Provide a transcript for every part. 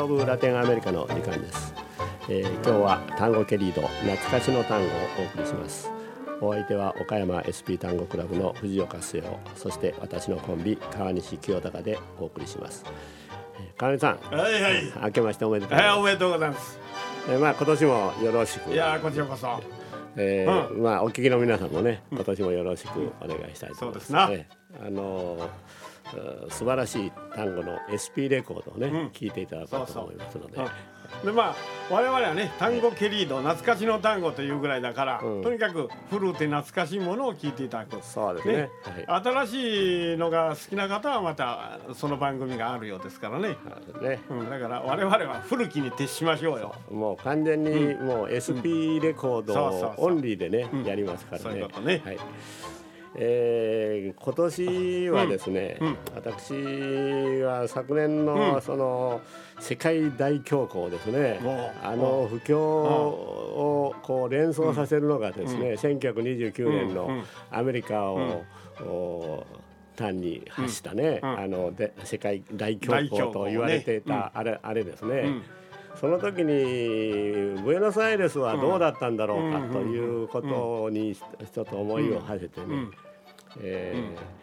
ド・オブ・ラテンアメリカの時間です、えー今日は単語ケリード懐かしの単語をお送りします。お相手は岡山 SP 単語クラブの藤岡末男そして私のコンビ川西清隆でお送りします、えー川西さん。はいはい。明けましておめでとうございはい、まおめでとうございます。す、えーまあ今年もよろしく。いやー、こちらこそ。えーまあお聞きの皆さんもね今年もよろしくお願いしたいと思います。そうですな。えーあのーうん素晴らしい単語の SP レコードをね、ん。聞いていただこうと思いますので、うん。で、まあ、我々はね、単語ケリード、懐かしの単語というぐらいだから、うん。とにかく古くて懐かしいものを聞いていただく。そうですね。ね。はい。新しいのが好きな方はまたその番組があるようですからね。はいね。うん、だから我々は古きに徹しましょうよ。もう完全にもう SP レコードそうそうそう。オンリーでね、うん。やりますからね。そういうことね。はい。えー今年はですね、うん。うん。私は昨年の、うん。その世界大恐慌ですね、おう。あの不況をこう連想させるのがですね、1929年のうん。うん。アメリカを、お単に発したね、あので世界大恐慌慌と言われていた、ね。あれあれですね。うんその時にブエノスアイレスはどうだったんだろうかうんということにちょっと思いを馳せてね、うん。えー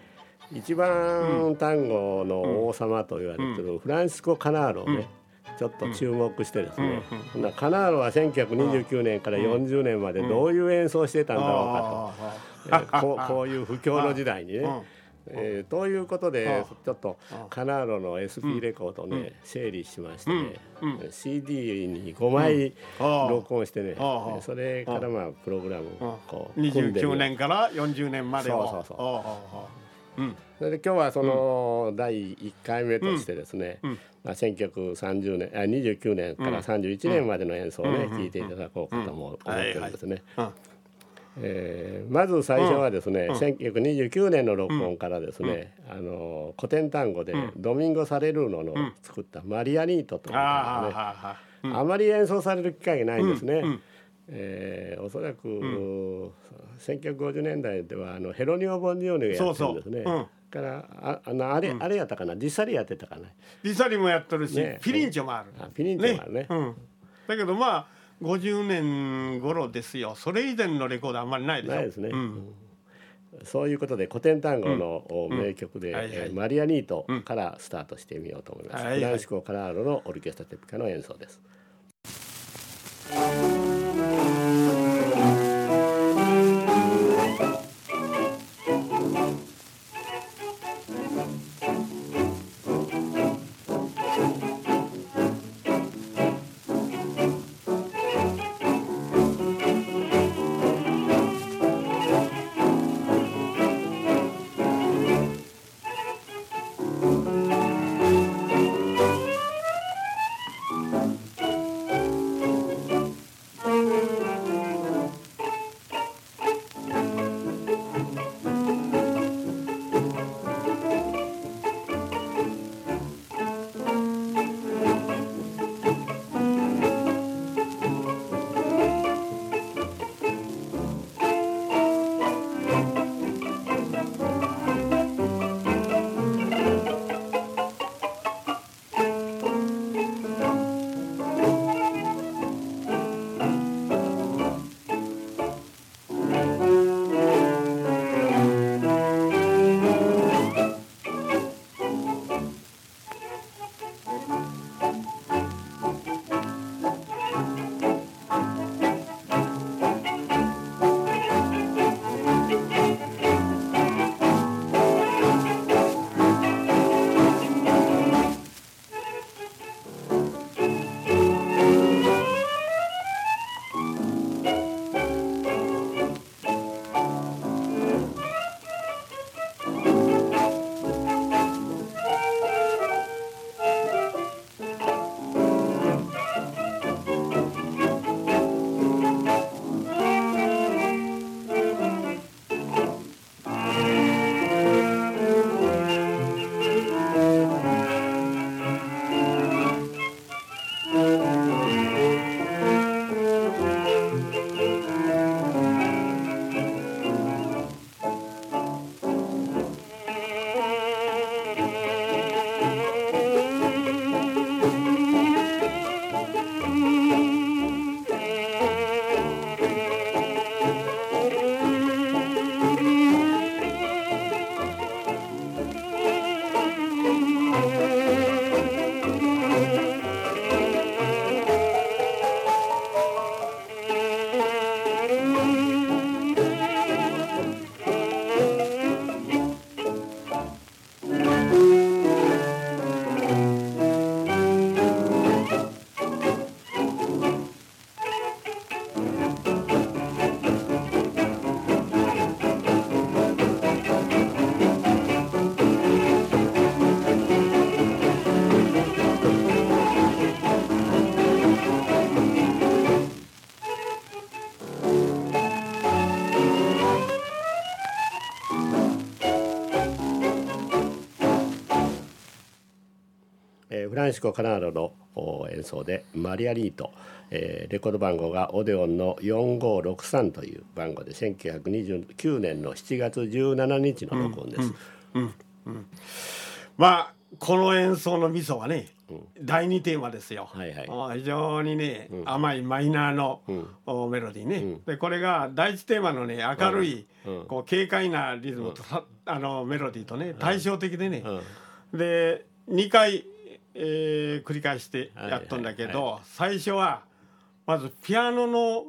一番単語の王様と言われてるフランシスコ・カナールをね、ちょっと注目してですね、うんなカナールは1929年から40年までどういう演奏をしてたんだろうかと、えーこうこういう不況の時代にね。うんえーということであちょっとカナーロの SP レコードをね、整理しましてね、うん。CD に5枚録音してね、ああ。それからまあプログラムをこう組んでみよ29う年から40年までを。そうそうそう。おうん。それで今日はその第1回目としてですね、うん。まあ、1930年あ29年から31年までの演奏をね、うん。聞いていただこうかと思ってるんですね。うんえーまず最初はですね、1929年の録音からですね、あの古典単語で、ドミンゴ・サレルーノの作った「マリアニート」という歌ああ、がね、はあ、はあまり演奏される機会がないんですね。うん。えーおそらく、1950年代ではあのヘロニオ・ボンジョーニがやってるんですね。そうそう。うん。からああのあれ、あれやったかな？ディサリやってたかな？リサリもやってるし、ね。フィリンチョもある。あピリンチョもあるね。うん。だけどまあ50年頃ですよ。それ以前のレコードあんまりないでしょ？ないですね。うん。そういうことで古典単語のお名曲で、はいはいえーマリアニートからスタートしてみようと思います。フランシコ・カラーロのオルケストラテピカの演奏です。「ランシコ・カナーロの演奏で「マリアリート」えー、レコード番号がオデオンの4563という番号で1929年の7月17日の録音です。うんうんうん、まあこの演奏のミソはね、第2テーマですよ、はいはい、非常にね、甘いマイナーの、メロディーね、でこれが第1テーマのね明るい、こう軽快なリズムと、あのメロディーとね対照的でね、で2回、えー、繰り返してやっとんだけど、最初はまずピアノの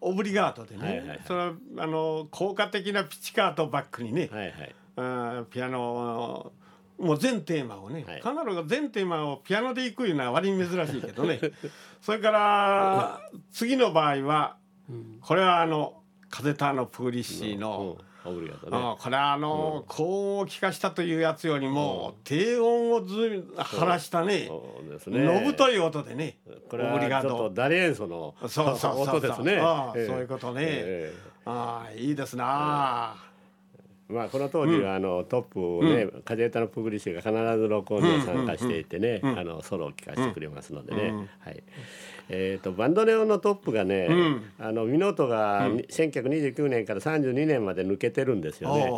オブリガートでね、はいはいはい、それはあの効果的なピチカートバックにね、はいはい、ピアノもう全テーマをね、はい、カナロが全テーマをピアノでいくいうのは割に珍しいけどね。それから次の場合は、これはあの風ターノ・プーリッシーの、うんオブリガートね、これはあの、うん、高音を聞かしたというやつよりも、うん、低音をず晴らしたねね。のぶとい音でねこれはちょっと誰演奏のそうそうそう音ですね。あ、えー、そういうことね、えー、ああいいですな、えー、まあこの当時はあのトップをね、うん、カジェータのプグリッシュが必ず録音に参加していてね、あのソロを聞かせてくれますのでね、はい。えーと、バンドネオのトップがね、うん、あのミノートが、うん、1929年から32年まで抜けてるんですよね。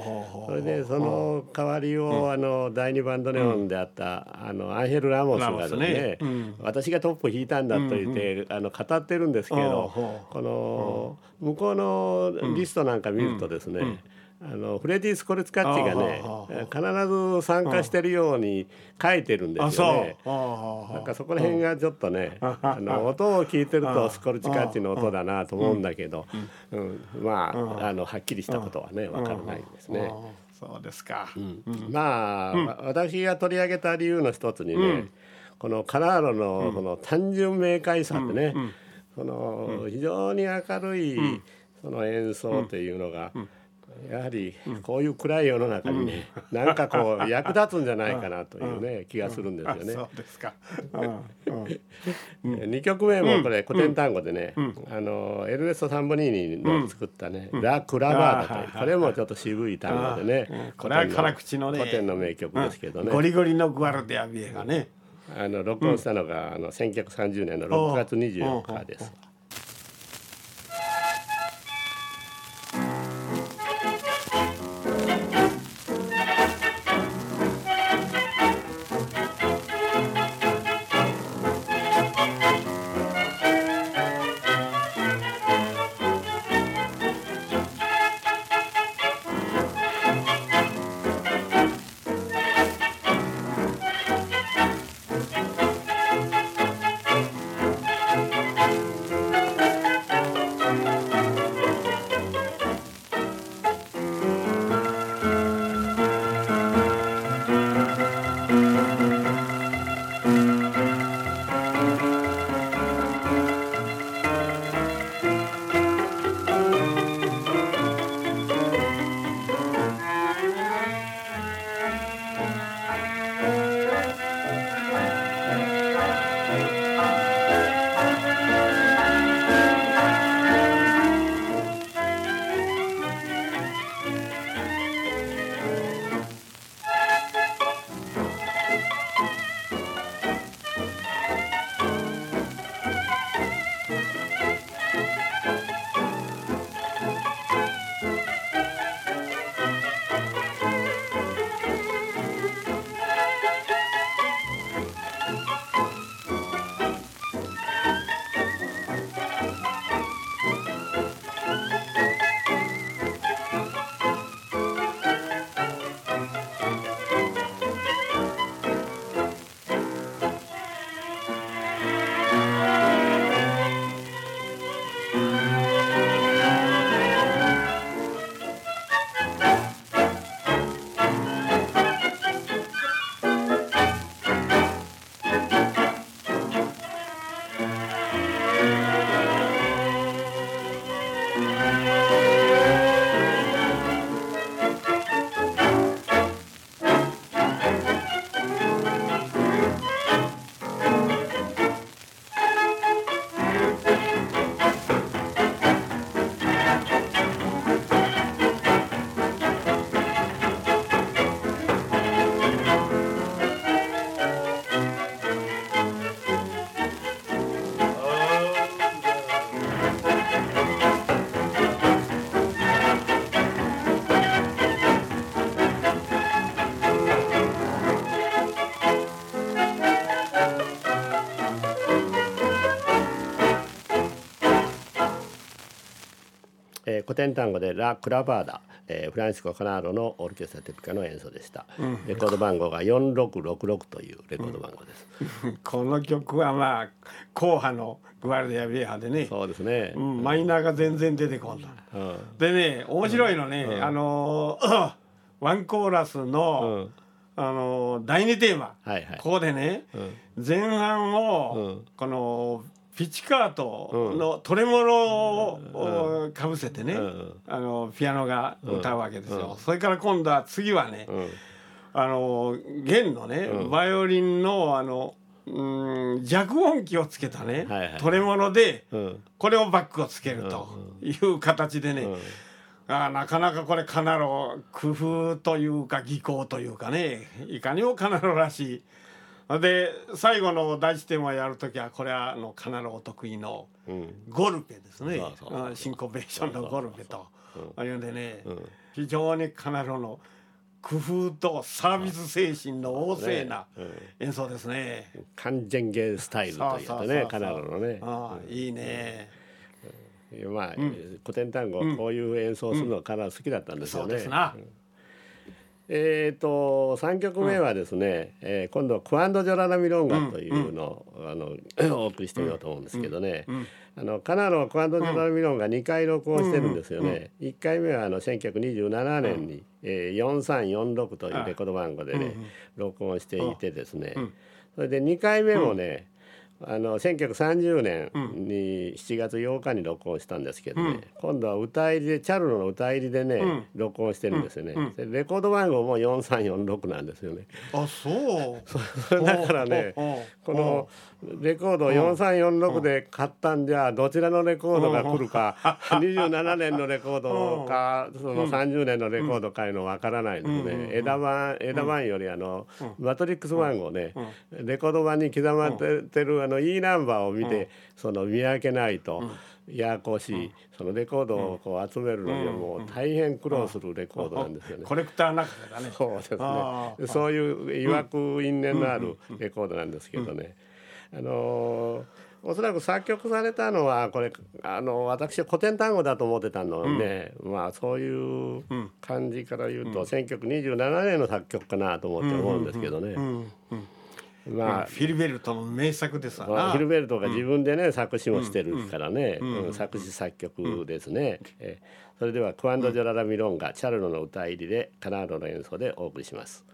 それでその代わりを、うん、あの第2バンドネオンであった、あのアンヘル・ラモスがですね、ね私がトップ弾いたんだと言って、あの語ってるんですけど、この向こうのリストなんか見るとですね、あのフレディ・スコルツカッチがね必ず参加してるように書いてるんですよね。なんかそこら辺がちょっとねあの音を聞いてるとスコルツカッチの音だなと思うんだけど、うん、まああのはっきりしたことはね分からないんですね。そうですか、うん、まあ、私が取り上げた理由の一つにね、このカナーロのこの単純明快さってね、その非常に明るいその演奏というのが、やはりこういう暗い世の中にね、うん、なんかこう役立つんじゃないかなというね、気がするんですよね。そうですか。二曲目もこれ古典単語でね、あのエルネスト・サンボニーニの作ったね、ラ・クラバーダというこれもちょっと渋い単語でね、これは辛口のね古典の名曲ですけどね。ゴリゴリのグアルデアビエがね。あの録音したのが、あの1930年の6月24日です。典単語でラ・クラバーダ、えー、フランシコ・カナーロのオルケストラテピカの演奏でした、うん、レコード番号が4666というレコード番号です、うん、この曲はまあ硬派のグワルディア・ビエハでね。そうですね、うん、マイナーが全然出てこんだ、でね面白いのね、あのー、ワンコーラスの、あの第2テーマ、はいはい、ここでね、前半を、このピチカートのトレモロをかぶせてね、あのピアノが歌うわけですよ。それから今度は次はね、あの弦のね、バイオリンのあのうん弱音機をつけたね、トレモロで、これをバックをつけるという形でね、あなかなかこれカナロ工夫というか技巧というかねいかにもカナロらしい。で最後の第一テーマをやる時はこれはあのカナロお得意のゴルペですね、うん、シンコペーションのゴルペと。いうんでね、うん、非常にカナロの工夫とサービス精神の旺盛な演奏ですね。完全芸スタイルというかねカナロのね。あいいね。まあ、うん、古典単語こういう演奏するのかな好きだったんですよね。えーと、3曲目はですね、うん、えー、今度はクワンド・ジョラナ・ミロンガというのを、うん、あの お送りしてみようと思うんですけどね、うん、あのカナロクワンド・ジョラナ・ミロンガ2回録音してるんですよね、うん、1回目はあの1927年に、えー、4346というレコード番号でね、録音していてですね、それで2回目もね、あの1930年に7月8日に録音したんですけどね、うん、今度は歌入りでチャルノの歌入りでね、うん、録音してるんですよね、うん、レコード番号も4346なんですよね。あ そう。だからねこのレコード4346で買ったんじゃどちらのレコードが来るか 27年のレコードかその30年のレコードかいうの分からないですね枝番枝番よりあのマトリックス番号ねレコード版に刻まれてるあの E ナンバーを見てその見分けないと。ややこしい、そのレコードをこう集めるのにはもう大変苦労するレコードなんですよね。コレクターの中だね。そうですね。そういういわく因縁のあるレコードなんですけどね。あのおそらく作曲されたのはこれあの私は古典単語だと思ってたので、うん、まあそういう感じから言うと、うん、1927年の作曲かなと思って思うんですけどね。まあ、フィルベルトの名作ですわ。フィルベルトが自分でね、作詞もしてるからね、うん作詞作曲ですね、えそれではクワンド・ジョララ・ミロンガチャルノの歌入りでカナードの演奏でお送りします。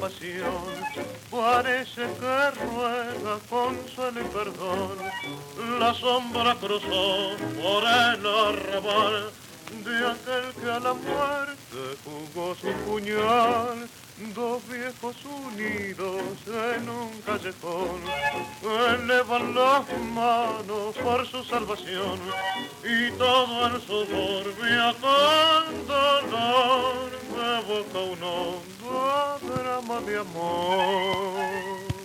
Pasión. Parece que ruega consuelo y perdón. La sombra cruzó por el arrabal de aquel que a la muerte jugó su puñal dos viejos unidos en un callejón elevan las manos por su salvación y todo el sudor me con na boca o nome da drama de amor.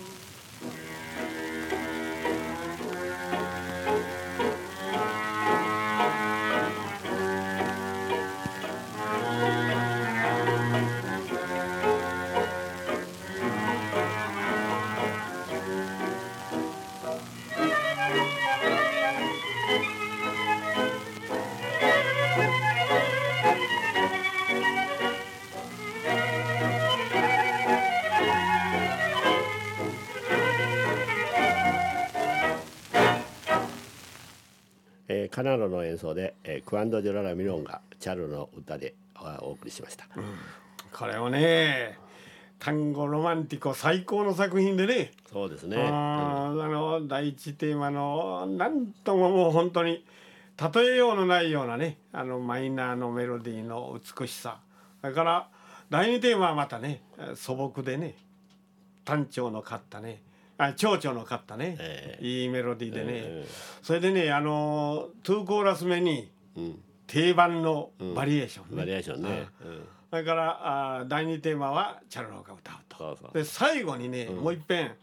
カナロの演奏で、えー、クアンド・ジョララ・ミロンがチャルの歌でお送りしました、うん、これをね単語ロマンティコ最高の作品でね。そうですね、うん、あの第一テーマのなんとももう本当に例えようのないようなねあのマイナーのメロディーの美しさ。だから第二テーマはまたね素朴でね単調の勝ったねあ蝶々の勝ったね、えー、いいメロディーでね、えー、それでねあの2コーラス目に定番のバリエーション、ね。うん、バリエーションね、うん、それからあ第2テーマはチャルローが歌うと。で最後にね、うん、もういっぺん、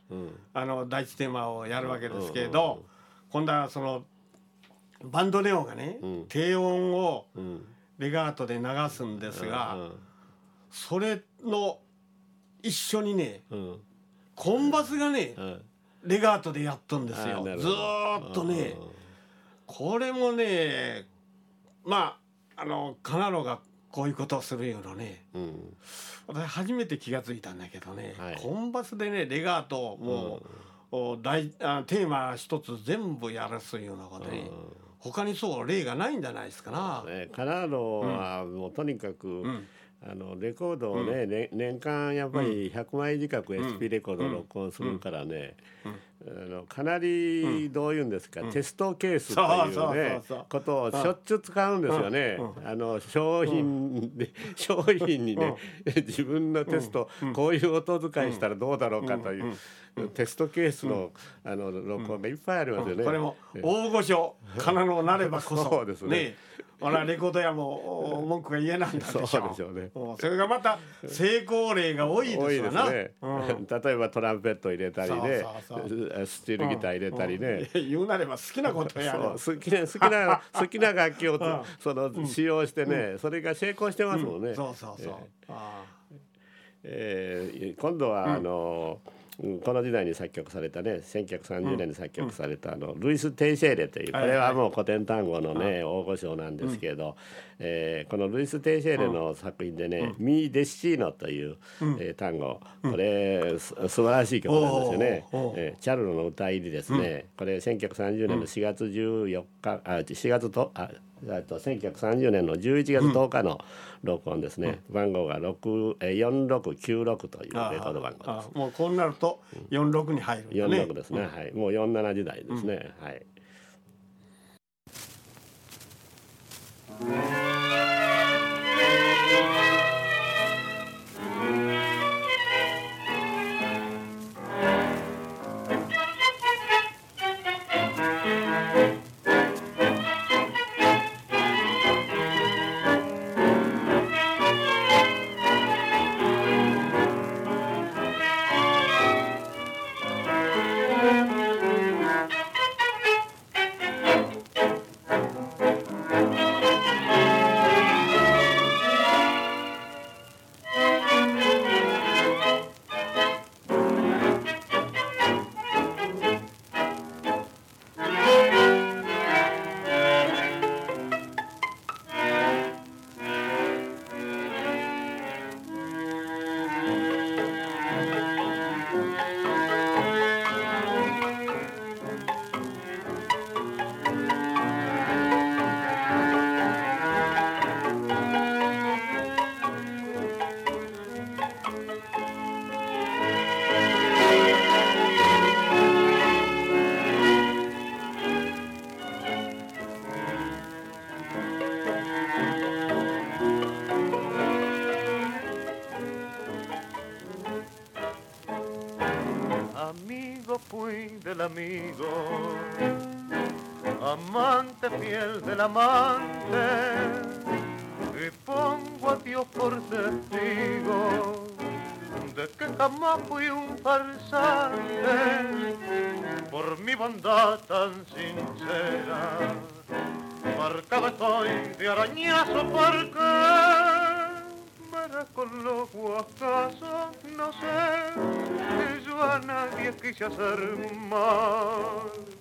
あの第1テーマをやるわけですけれど、今度はそのバンドネオがね、低音をレガートで流すんですが、それの一緒にね、コンバスがね、レガートでやっとんですよ。ずっとねこれもねまああのカナロがこういうことをするようなね、うん、私初めて気が付いたんだけどね、はい、コンバスでねレガートもう、うん、大あテーマ一つ全部やらすようなことね、うん、他にそう例がないんじゃないですかな。ね、カナロはもうとにかく、うんあのレコードをね、うん、年間やっぱり100枚近く SP レコード録音するからね、あのかなりどういうんですか、テストケースというねことをしょっちゅう使うんですよね。あの商品で、商品にね、自分のテスト、こういう音使いしたらどうだろうかという、テストケースの、あの録音がいっぱいありますよね。これも大御所かなのなればこそ。そうですね。ほらレコード屋も文句が言えなんだでしょそうでしょうねそれがまた成功例が多いですよな、ね。うん、例えばトランペット入れたりねスチールギター入れたりね、うん。うん、言うなれば好きなことやる。好きな好きな 好きな楽器をその使用してね、それが成功してますもんね、そうそうそう、えー、今度はあのーこの時代に作曲されたね1930年に作曲されたあの、ルイス・テイシェーレというこれはもう古典単語のね大御所なんですけど、えー、このルイス・テイシェーレの作品でね「ミー・デッシーノ」という、えー、単語これす素晴らしい曲なんですよね。えー、チャルロの歌入りですね、これ1930年の4月14日あ4月とあと1930年の11月10日の録音ですね、うん、番号が6え4696というレコード番号です。もうこうなると46に入る、ね、46ですね、はい。もう47時代ですね、はい。Mi bondad tan sincera. Marcado estoy de arañazo porque con los guacasos, no sé, yo a nadie quise hacer mal.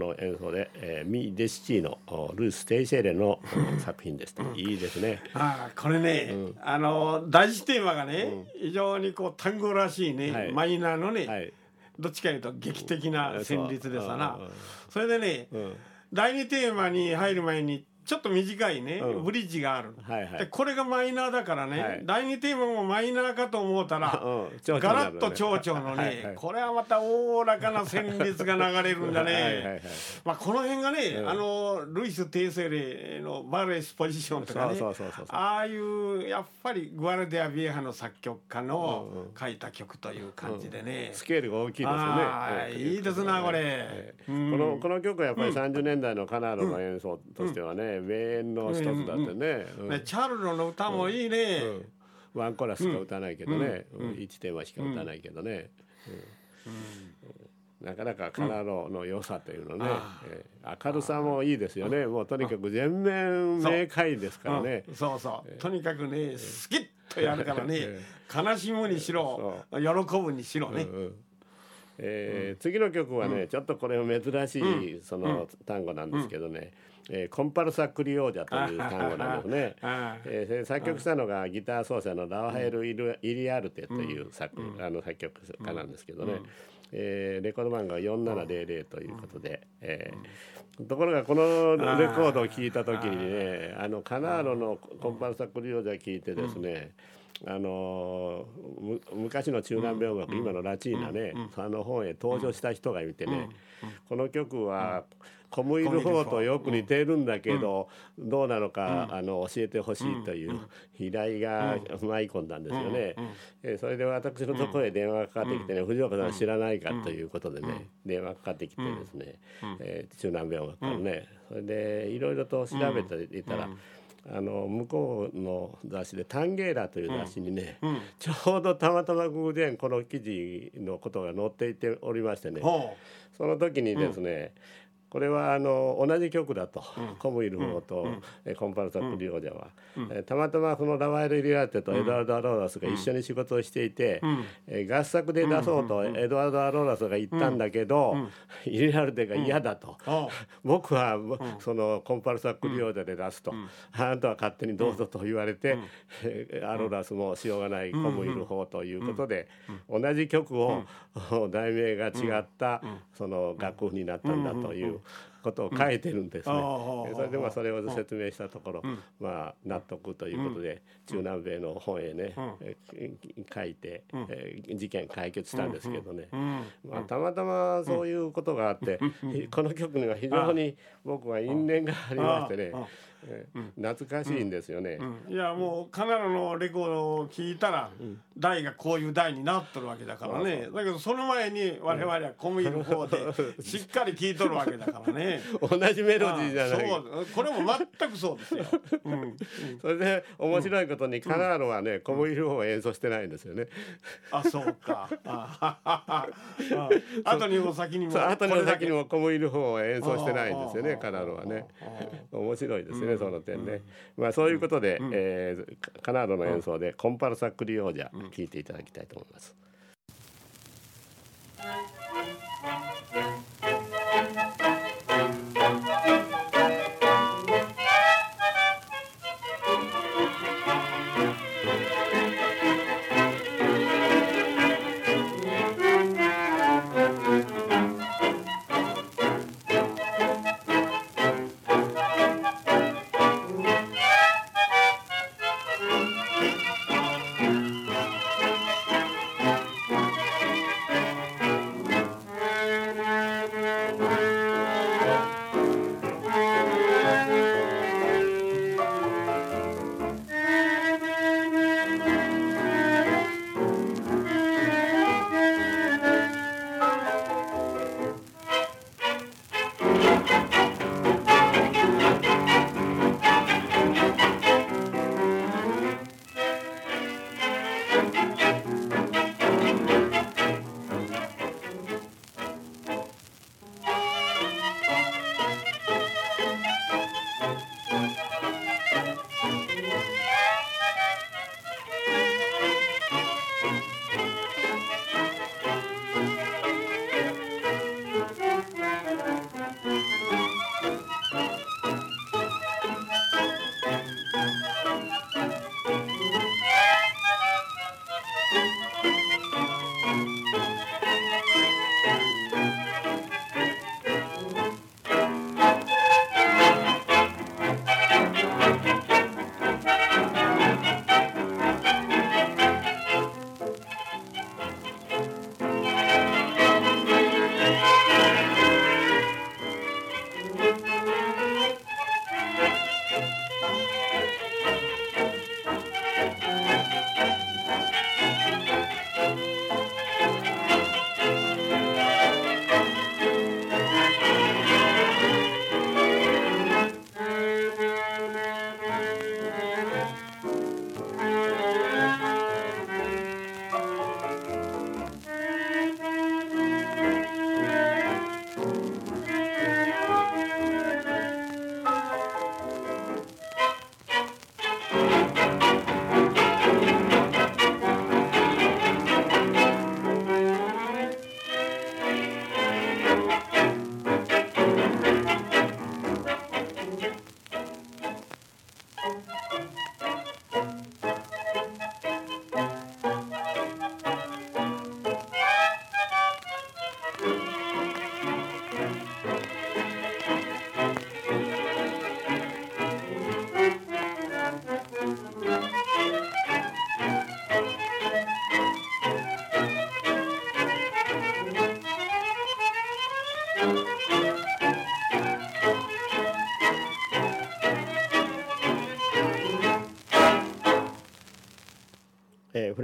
の演奏で、えー、ミ・デシチーノルース・テイシェーレの 作品です、うん、いいですね。あこれね、うん、あの大事テーマがね、うん、非常にこう単語らしいね、はい、マイナーのね、はい、どっちかいうと劇的な旋律でさな、それでね、第2テーマに入る前にちょっと短いね、うん、ブリッジがある、はいはい、でこれがマイナーだからね、はい、第2テーマもマイナーかと思うたら、うん、ガラッと蝶々のねはい、これはまたおおらかな旋律が流れるんだね。はい、まあ、この辺がね、うん、あのルイス・テイセレのバレスポジションとかねああいうやっぱりグアルデア・ビエハの作曲家の書いた曲という感じでね、スケールが大きいですよね。いいですなこれ、このこの曲はやっぱり30年代のカナールの演奏としてはね、名演の一つだってね,、ねチャルロの歌もいいね、ワンコーラスしか歌わないけどね、うん、1テーマしか歌わないけどね、なかなかカナロの良さというのね、えー、明るさもいいですよね。もうとにかく全面明快ですからね。そうそう、とにかくねスキッとやるからね、悲しむにしろ喜ぶにしろね、えー、次の曲はね、ちょっとこれ珍しいその単語なんですけどね、えー、コンパルサ・クリオージャという単語なんですね。えー、作曲したのがギター奏者のラワヘル・イリアルテという作,、あの作曲家なんですけどね、うえー、レコード番号は4700ということで、えー、ところがこのレコードを聴いた時にねあのカナーロのコンパルサ・クリオージャ聴いてですね、あの昔の中南米音楽、今のラチーナね、あの本へ登場した人がいてね、この曲は、コムイルフォーとよく似てるんだけど、どうなのか、あの教えてほしいという依頼が舞い込んだんですよね。えそれで私のところへ電話がかかってきてね、藤岡さん知らないかということでね、電話かかってきてですね、え中南米音楽のね、それでいろいろと調べていたら、あの向こうの雑誌で「タンゲーラ」という雑誌にね、うん。うん、ちょうどたまたま偶然この記事のことが載っていておりましてね。その時にですね、これはあの同じ曲だと、うん、コムイルモと、うん、コンパルタ・プリオージャは、うん、えたまたまそのラワイル・リアーテとエドワルド・アローラスが一緒に仕事をしていて、うん、え合作で出そうとエドワルド・アローラスが言ったんだけど、イリアルテが嫌だと、僕はそのコンパルタ・プリオージャで出すと、あなたは勝手にどうぞと言われて、アローラスもしようがないコムイル法ということで、同じ曲を、題名が違ったその楽譜になったんだという。ことを書いてるんですね。それでまあそれを説明したところ、まあ納得ということで、中南米の本へね、書いて、事件解決したんですけどね、まあ、たまたまそういうことがあって、この曲には非常に僕は因縁がありましてね。懐かしいんですよね、いやもうカナダのレコードを聞いたら、台がこういう台になっとるわけだからね。だけどその前に我々は小麦の方で しっかり聞いとるわけだからね。同じメロディーじゃない。そう。これも全くそうですよ、うん、それで面白いことにカナダはね小麦の方を演奏してないんですよね、あそうか。あ後にも先にも後にも先にも小麦の方を演奏してないんですよねカナダはね。面白いですね、その点ね、まあそういうことで、うえカナダの演奏でコンパルサクリオージャ聞いていただきたいと思います。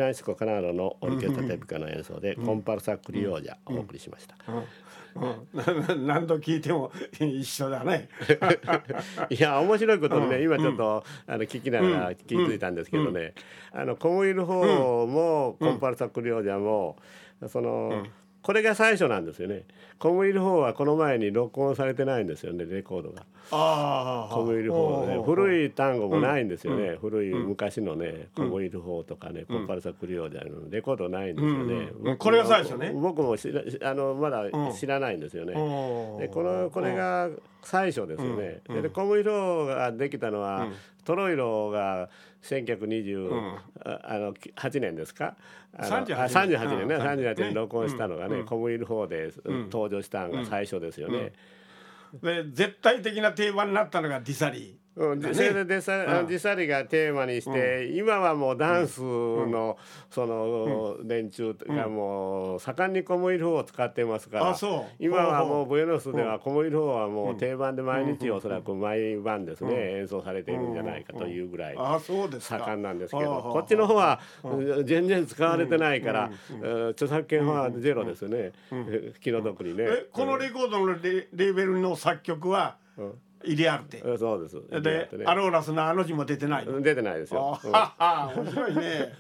フランシスコ・カナーロのオルケストラテピカの演奏で、コンパルサ・クリオージャをお送りしました。うん、何度聞いても一緒だね。いや面白いことにね、今ちょっと、あの聞きながら気づいたんですけどね、あのコムイル方も、コンパルサ・クリオージャもその、これが最初なんですよね。小麦の方はこの前に録音されてないんですよねレコードが。あ小麦の方ね古い単語もないんですよね、古い昔のね小麦の方とかね、コンパルサクリオーであるレコードないんですよね、これが最初ね。僕も知らあのまだ知らないんですよね、でこのこれが最初ですよね、で小麦の方ができたのは、トロイロが1928、うん、あの8年ですか？38年。38年ね。38年。録音したのがね、小麦の方で登場したのが最初ですよね。で絶対的な定番になったのがディサリー。うん、それでデサ、うん、ディサリがテーマにして、うん、今はもうダンスの、その、連中がもう盛んにコモイルフを使ってますから今はもうブエノスではコモイルフはもう定番で毎日おそらく毎晩ですね、演奏されているんじゃないかというぐらい盛んなんですけどこっちの方は全然使われてないから、著作権はゼロですね、気の毒にね。このレコードのレレーベルの作曲は、イリアルテそうです。で、ね、アローラスのあの字も出てない出てないですよ、うん、面白いね。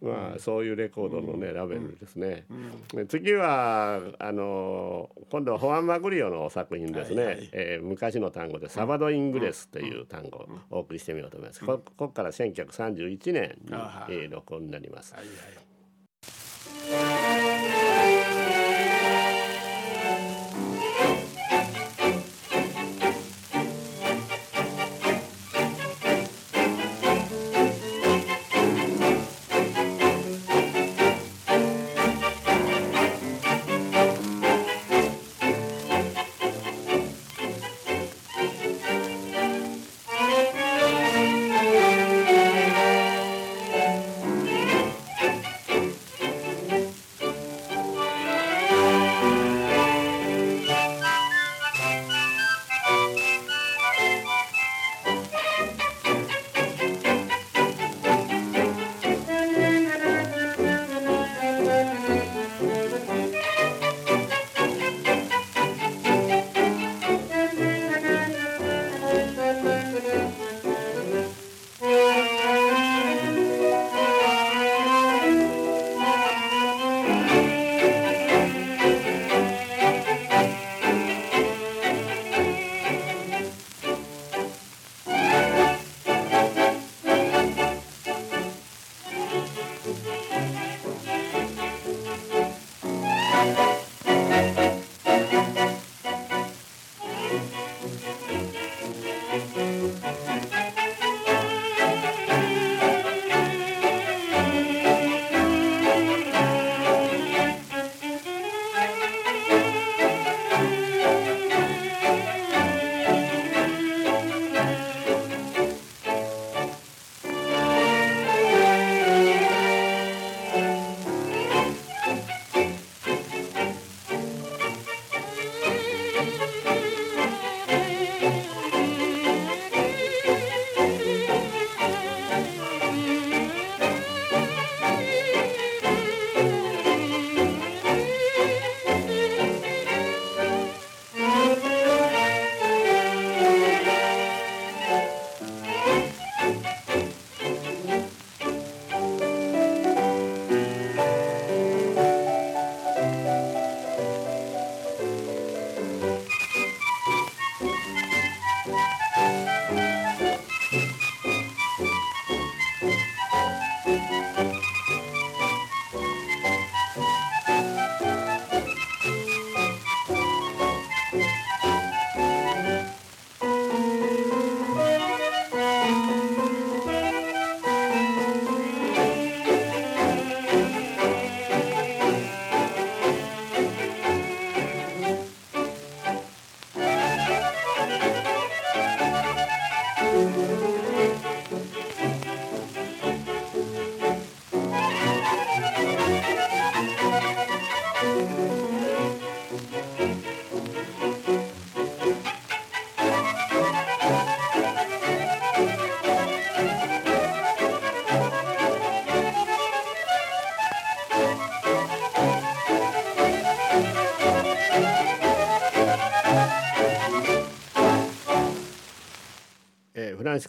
まあそういうレコードのねラベルですね、うん、次はあの今度はホアン・マグリオの作品ですね、はいはい、えー、昔の単語でサバド・イングレスという単語をお送りしてみようと思います、ここから1931年に、えー、録音になります、はいはい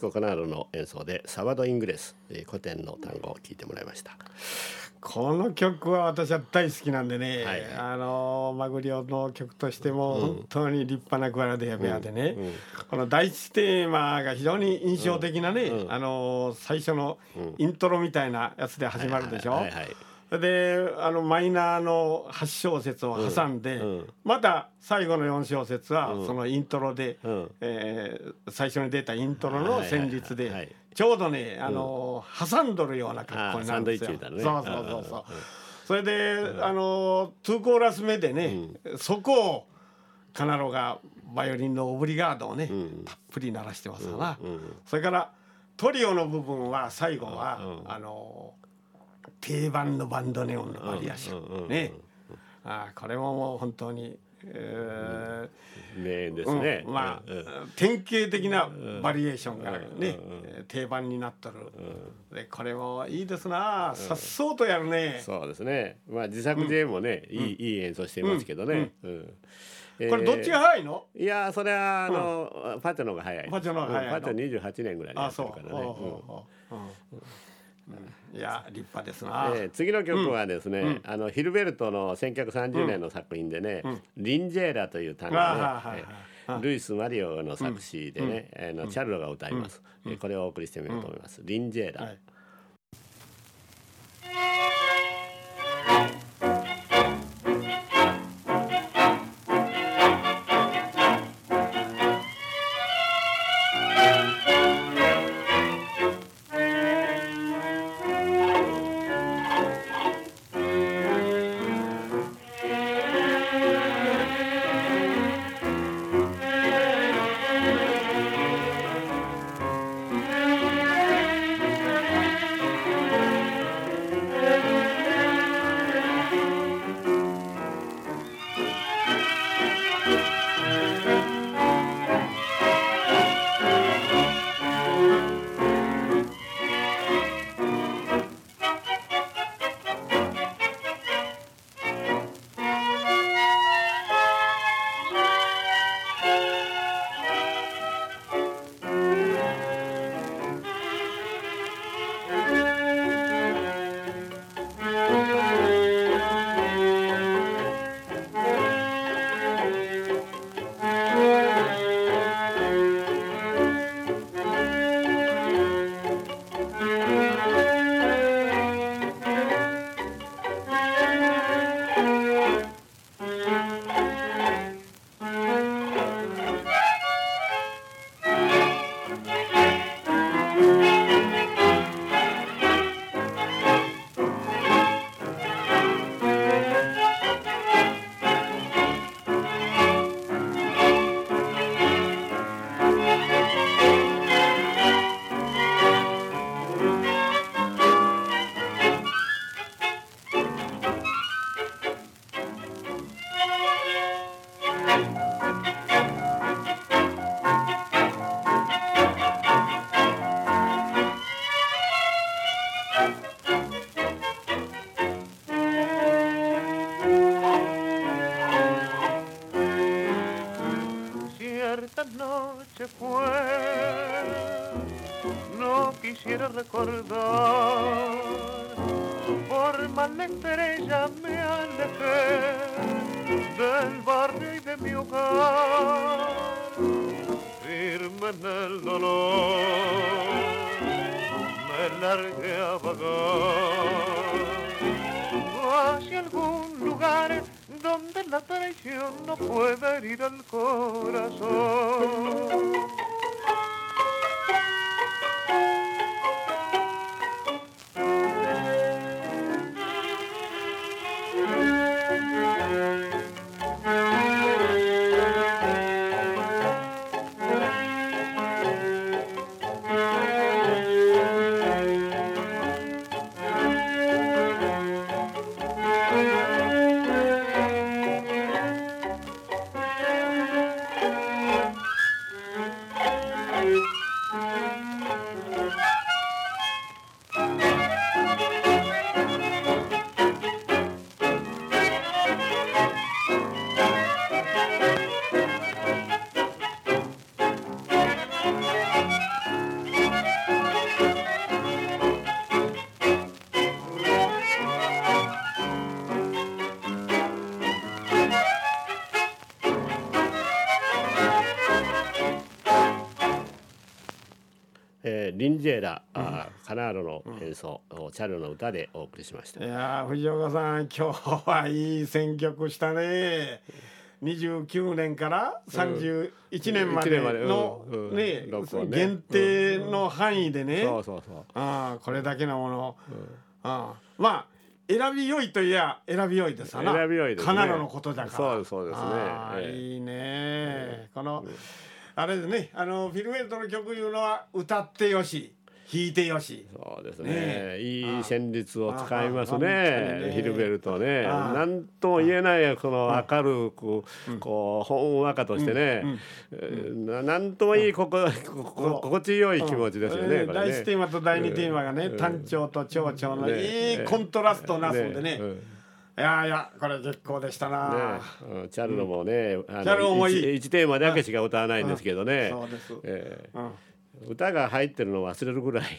ンシコ・カナールの演奏でサバド・イングレス、えー、古典の単語を聞いてもらいました。この曲は私は大好きなんでね、はい、あのマグリオの曲としても本当に立派なグアラデアベアでね、うん。うん、この第一テーマが非常に印象的なね、うん、あの最初のイントロみたいなやつで始まるでしょ。はいはいはいはいであのマイナーの8小節を挟んで、うんうん、また最後の4小節はそのイントロで、うん、えー、最初に出たイントロの旋律で、ちょうどねあの、挟んどるような格好になるんですよ。ね、そうそうそうそう。それで、あの2コーラス目でね、そこをカナロがバイオリンのオブリガードをね、うん、たっぷり鳴らしてますな、うんうん、それからトリオの部分は最後は、うん、あの定番のバンドネオンのバリアション、ね、あこれももう本当にえー、名ですね、うん、まあ、うん、典型的なバリエーションがね、うん、定番になっとる、でこれもいいですな。さっそうとやるね。そうですね。まあ自作でもね、いいいい演奏していますけどね、これどっちが早いの？いやそれはあの、パチョのが早い。パチョのが早いパチョ28年ぐらいにやってるからねいや立派ですな、えー、次の曲はですね、うん、あのヒルベルトの1930年の作品でね、うん、リンジェーラという単語ね、ルイス・マリオの作詞でね、うん、あのチャルロが歌います、うん、これをお送りしてみようと思います、リンジェーラ、はいロの演奏、うん、チャルの歌でお送りしました。いや藤岡さん今日はいい選曲したね。29年から31年までの、ね限定の範囲でね、そうそうそう。あこれだけのもの、あまあ選びよいといや選びよいですな。選びよいです、ね、カナロのことだから。そうそうですね、えー、いいね、この、あれでね。あのフィルメントの曲いうのは歌ってよし弾いてよし。そうですね、ね、いい旋律を使いますね。ねヒルベルトね何とも言えないこの明るくこうほんわかとしてね何ともいいここ心地よい気持ちですよね、第一テーマと第二テーマがね単調と長調のいいコントラストなすんでねいやいやこれ結構でしたな、ね、チャルノもね、うん、チャルノもいい 1, テーマだけしか歌わないんですけどね、そうです、えー、うん歌が入ってるの忘れるぐらい。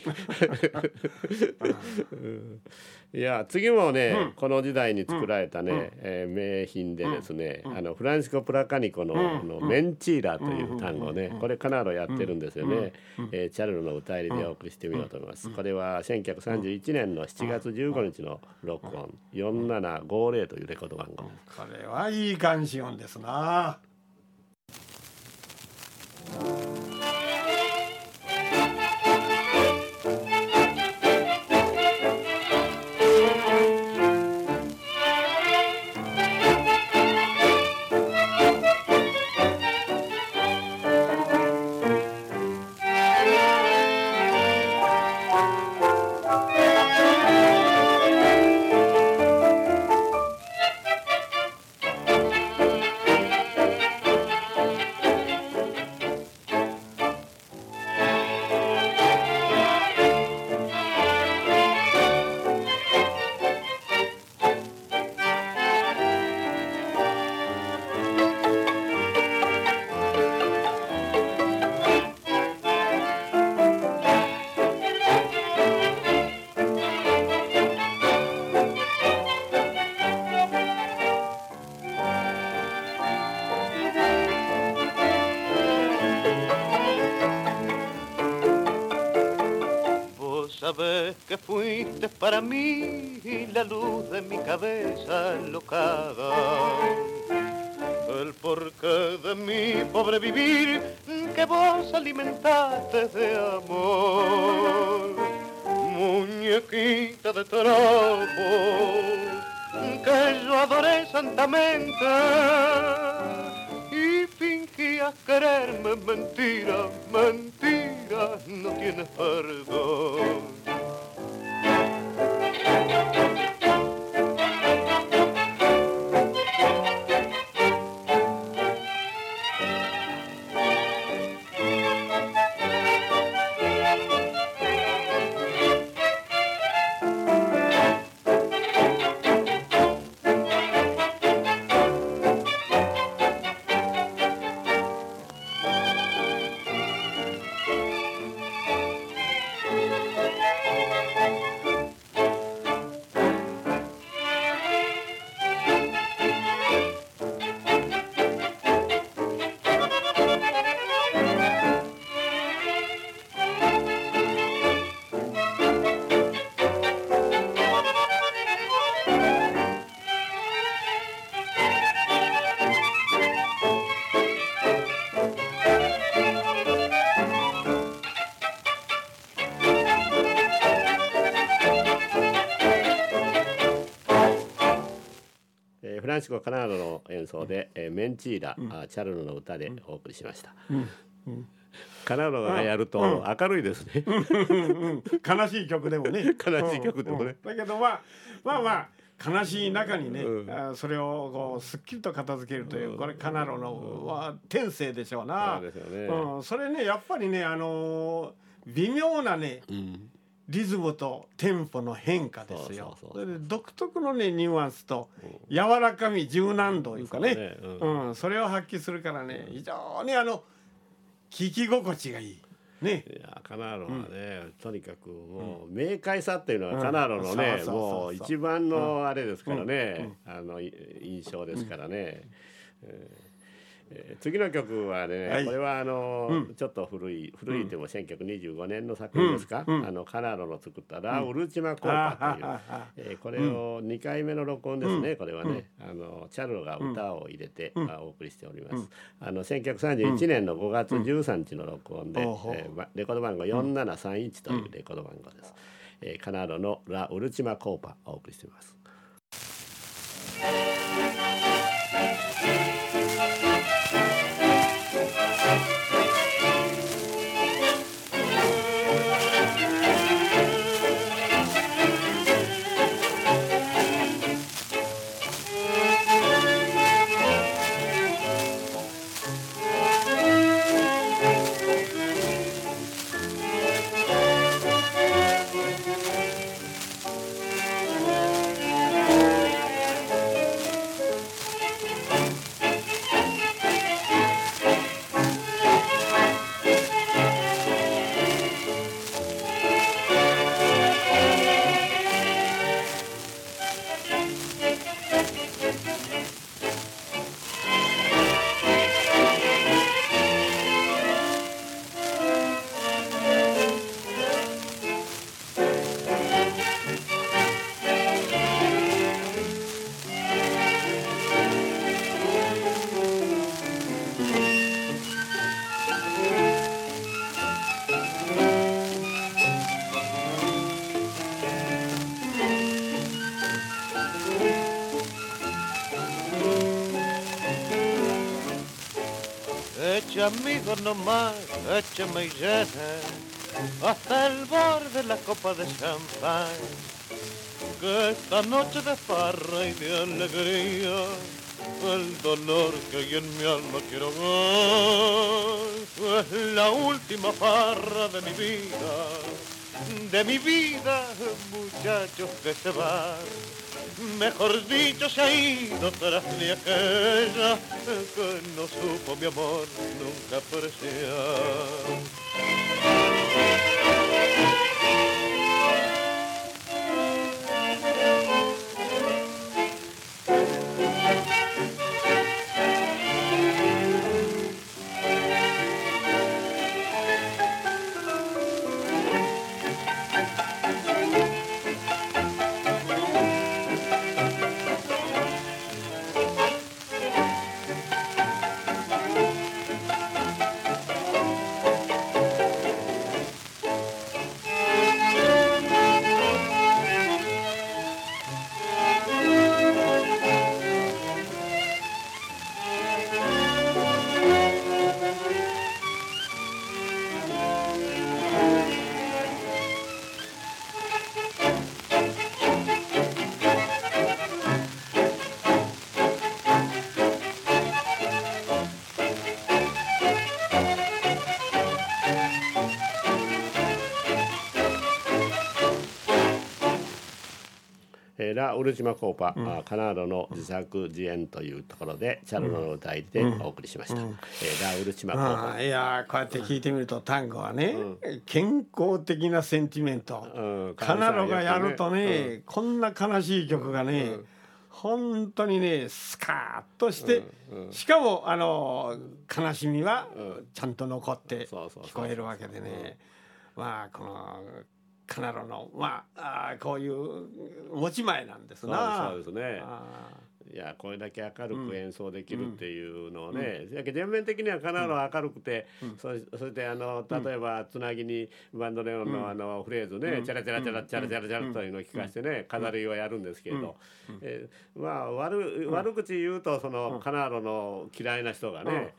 いや次もね、うん、この時代に作られたね、うん、えー、名品でですね、うん、あのフランシコ・プラカニコの,、のメンチーラという単語ね、これカナロやってるんですよね、えー、チャルルの歌入りでお送りしてみようと思います、これは1931年の7月15日の録音。4750というレコード番号、これはいい感じ音ですな。Para mí la luz de mi cabeza locada. El porqué de mi pobre vivir que vos alimentaste de amor. Muñequita de trapo que yo adoré santamente y fingías quererme mentira, コ・カナダの演奏で、えー、メンチーラ、うん、チャルノの歌でお送りしました。カナロがやると明るいですね。悲しい曲でもね。悲しい曲でもね。だけどまあまあまあ悲しい中にね、うん、それをこうすっきりと片付けるという、これカナロのは天性でしょうな。そうですよね。うん、それねやっぱりねあのー、微妙なね。うんリズムとテンポの変化ですよ。それで独特のねニュアンスと柔らかみ柔軟度いうかね、ねうん、うん、それを発揮するからね非常にあの聞き心地がいい。ね、いやカナーロはね、うん、とにかくもう明快さっていうのはカナーロのね、もう一番のあれですからね、あの印象ですからね。えーえー、次の曲はね、はい、これはあの、うん、ちょっと古い古いでも1925年の作品ですか、うん、あのカナロの作った「ラ・ウルチマ・コーパ」という、えー、これを2回目の録音ですね、これはね、あのチャルロが歌を入れて、まあ、お送りしております。あの1931年の5月13日の録音で、えー、レコード番号4731というレコード番号です。えー、カナロの「ラ・ウルチマ・コーパ」をお送りしています。Échame y hasta el borde de la copa de champán. Que esta noche de farra y de alegría, el dolor que hay en mi alma quiero ver, es la última farra de mi vida, de mi vida, muchachos que se van mejor dicho, se ha ido tras de aquella que no supo mi amor nunca apreciar. ラ・ウルチマコーパ、うん、カナードの自作自演というところでチャルノの歌いでお送りしました、うん、えー、ラ・ウルチマコーパ。いやこうやって聞いてみると単語はね、健康的なセンチメント、カナロがやるとね、こんな悲しい曲がね、本当にねスカッとして、しかもあの悲しみはちゃんと残って聞こえるわけでね、まあこのカナロのまああこういう持ち前なんですな。そうですね。いやこれだけ明るく演奏できるっていうのをね、うん、全面的にはカナロ明るくて、うん、そそしてあの例えばつなぎにバンドレオンのあのフレーズね、うん、チャラチャラチャラチャラチャラチャラというのを聞かせてね、飾りをやるんですけれど、えー、まあ悪悪口言うとそのカナロの嫌いな人がね、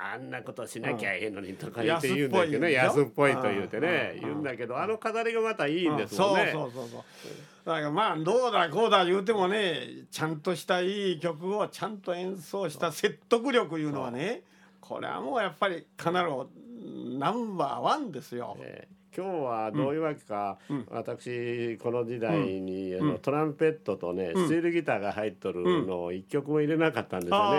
あんなことしなきゃいいのにとか言って言うんだけどね。安っぽいと言うてね言うんだけどあの飾りがまたいいんですもんね。そうそうそうだからまあどうだこうだ言うてもねちゃんとしたいい曲をちゃんと演奏した説得力いうのはねこれはもうやっぱり必ずナンバーワンですよ。えー今日はどういうわけか、うん、私この時代に、あのトランペットとね、スチールギターが入っとるのを一曲も入れなかったんですよ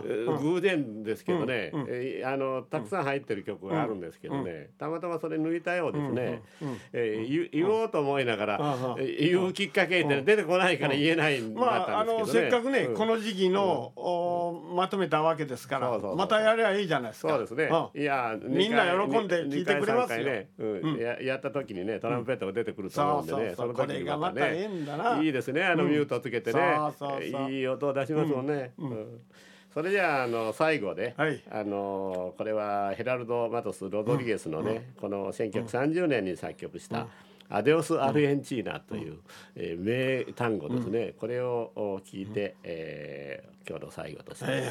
ね、偶然ですけどね、えあのたくさん入ってる曲があるんですけどね、たまたまそれ抜いたようですね、えー、言おうと思いながら、言うきっかけって出てこないから言えないんだったんですけどね、まあ、あのせっかくね、この時期の、おまとめたわけですからまたやればいいじゃないですか。そうですね、いやみんな喜んで聞いてくれますよ、ねうん。ややった時にねトランペットが出てくると思うんでね、その時にまたねいいですねあのミュートつけてね、いい音を出しますもんね。それじゃああの最後で、はい、あのこれはヘラルド・マトス・ロドリゲスのね、この1930年に作曲した、アデオス・アルエンチーナという、えー、名単語ですね、これを聞いて、えー、今日の最後として。はいはい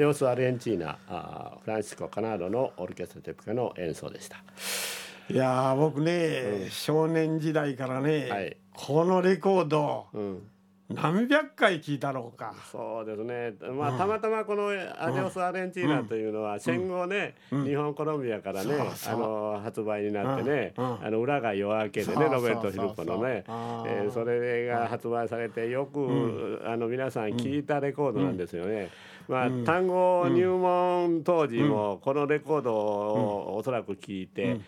デオス・アルエンチーナあフランシスコ・カナードのオルケストラテプカの演奏でした。いや僕ね、うん、少年時代からね、はい、このレコード、うん。何百回聞いたろうか。そうですね。まあ、たまたまこのアデオス・アレンチーナというのは戦後ね、日本コロンビアからねあの発売になってね、あの裏が夜明けでねロベルト・ヒルポのね、えー、それが発売されてよく、あの皆さん聞いたレコードなんですよね。まあ、単語入門当時もこのレコードをおそらく聞いて、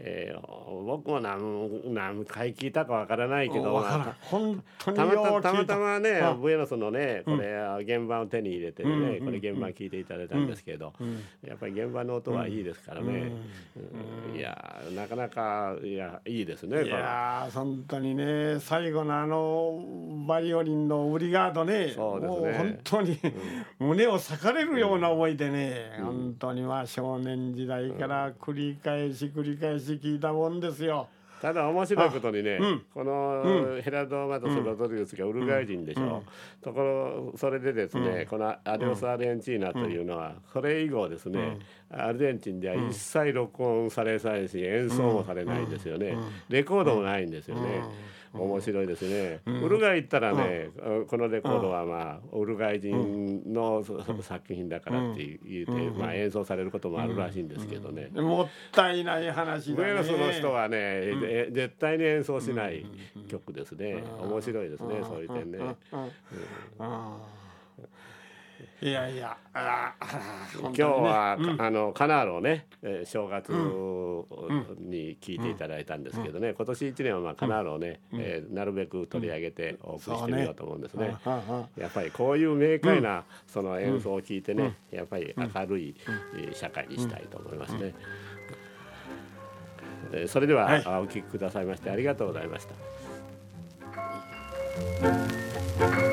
えー、僕も何何回聞いたかわからないけど、まあ、本当にたまたまたまね、うん、ブエノスのねこれ、原版を手に入れてね、うん、これ原版聞いていただいたんですけど、うん、やっぱり原版の音はいいですからね、いやなかなかいやいいですねいや本当にね最後のあのバイオリンのウリガードねそうですね。本当に、胸を裂かれるような思いでね、本当にまあ少年時代から繰り返し繰り返し聞いたもんですよ。ただ面白いことにね、うん、このヘラド・マトス・ロドリグスがウルグアイ人でしょ、うん。うん、ところそれでですね、このアデオス・アルエンチーナというのは、それ以後ですね、アルゼンチンでは一切録音されないし演奏もされないんですよね、レコードもないんですよね。面白いですね、うん、ウルガイ行ったらね、うん、このレコードはまあウルガイ人の作品だからって言って、まあ、演奏されることもあるらしいんですけどね、もったいない話だね。ノスの人はね、絶対に演奏しない曲ですね、面白いですね、そういう点ね。いやいや。今日は、ねうん、あのカナールをね、えー、正月に聞いていただいたんですけどね、うん、今年一年はまあカナールをね、うん、えー、なるべく取り上げてお送りしてみようと思うんですね。ね。やっぱりこういう明快なその演奏を聞いてね、やっぱり明るい社会にしたいと思いますね。それでは、はい、お聞きくださいましてありがとうございました。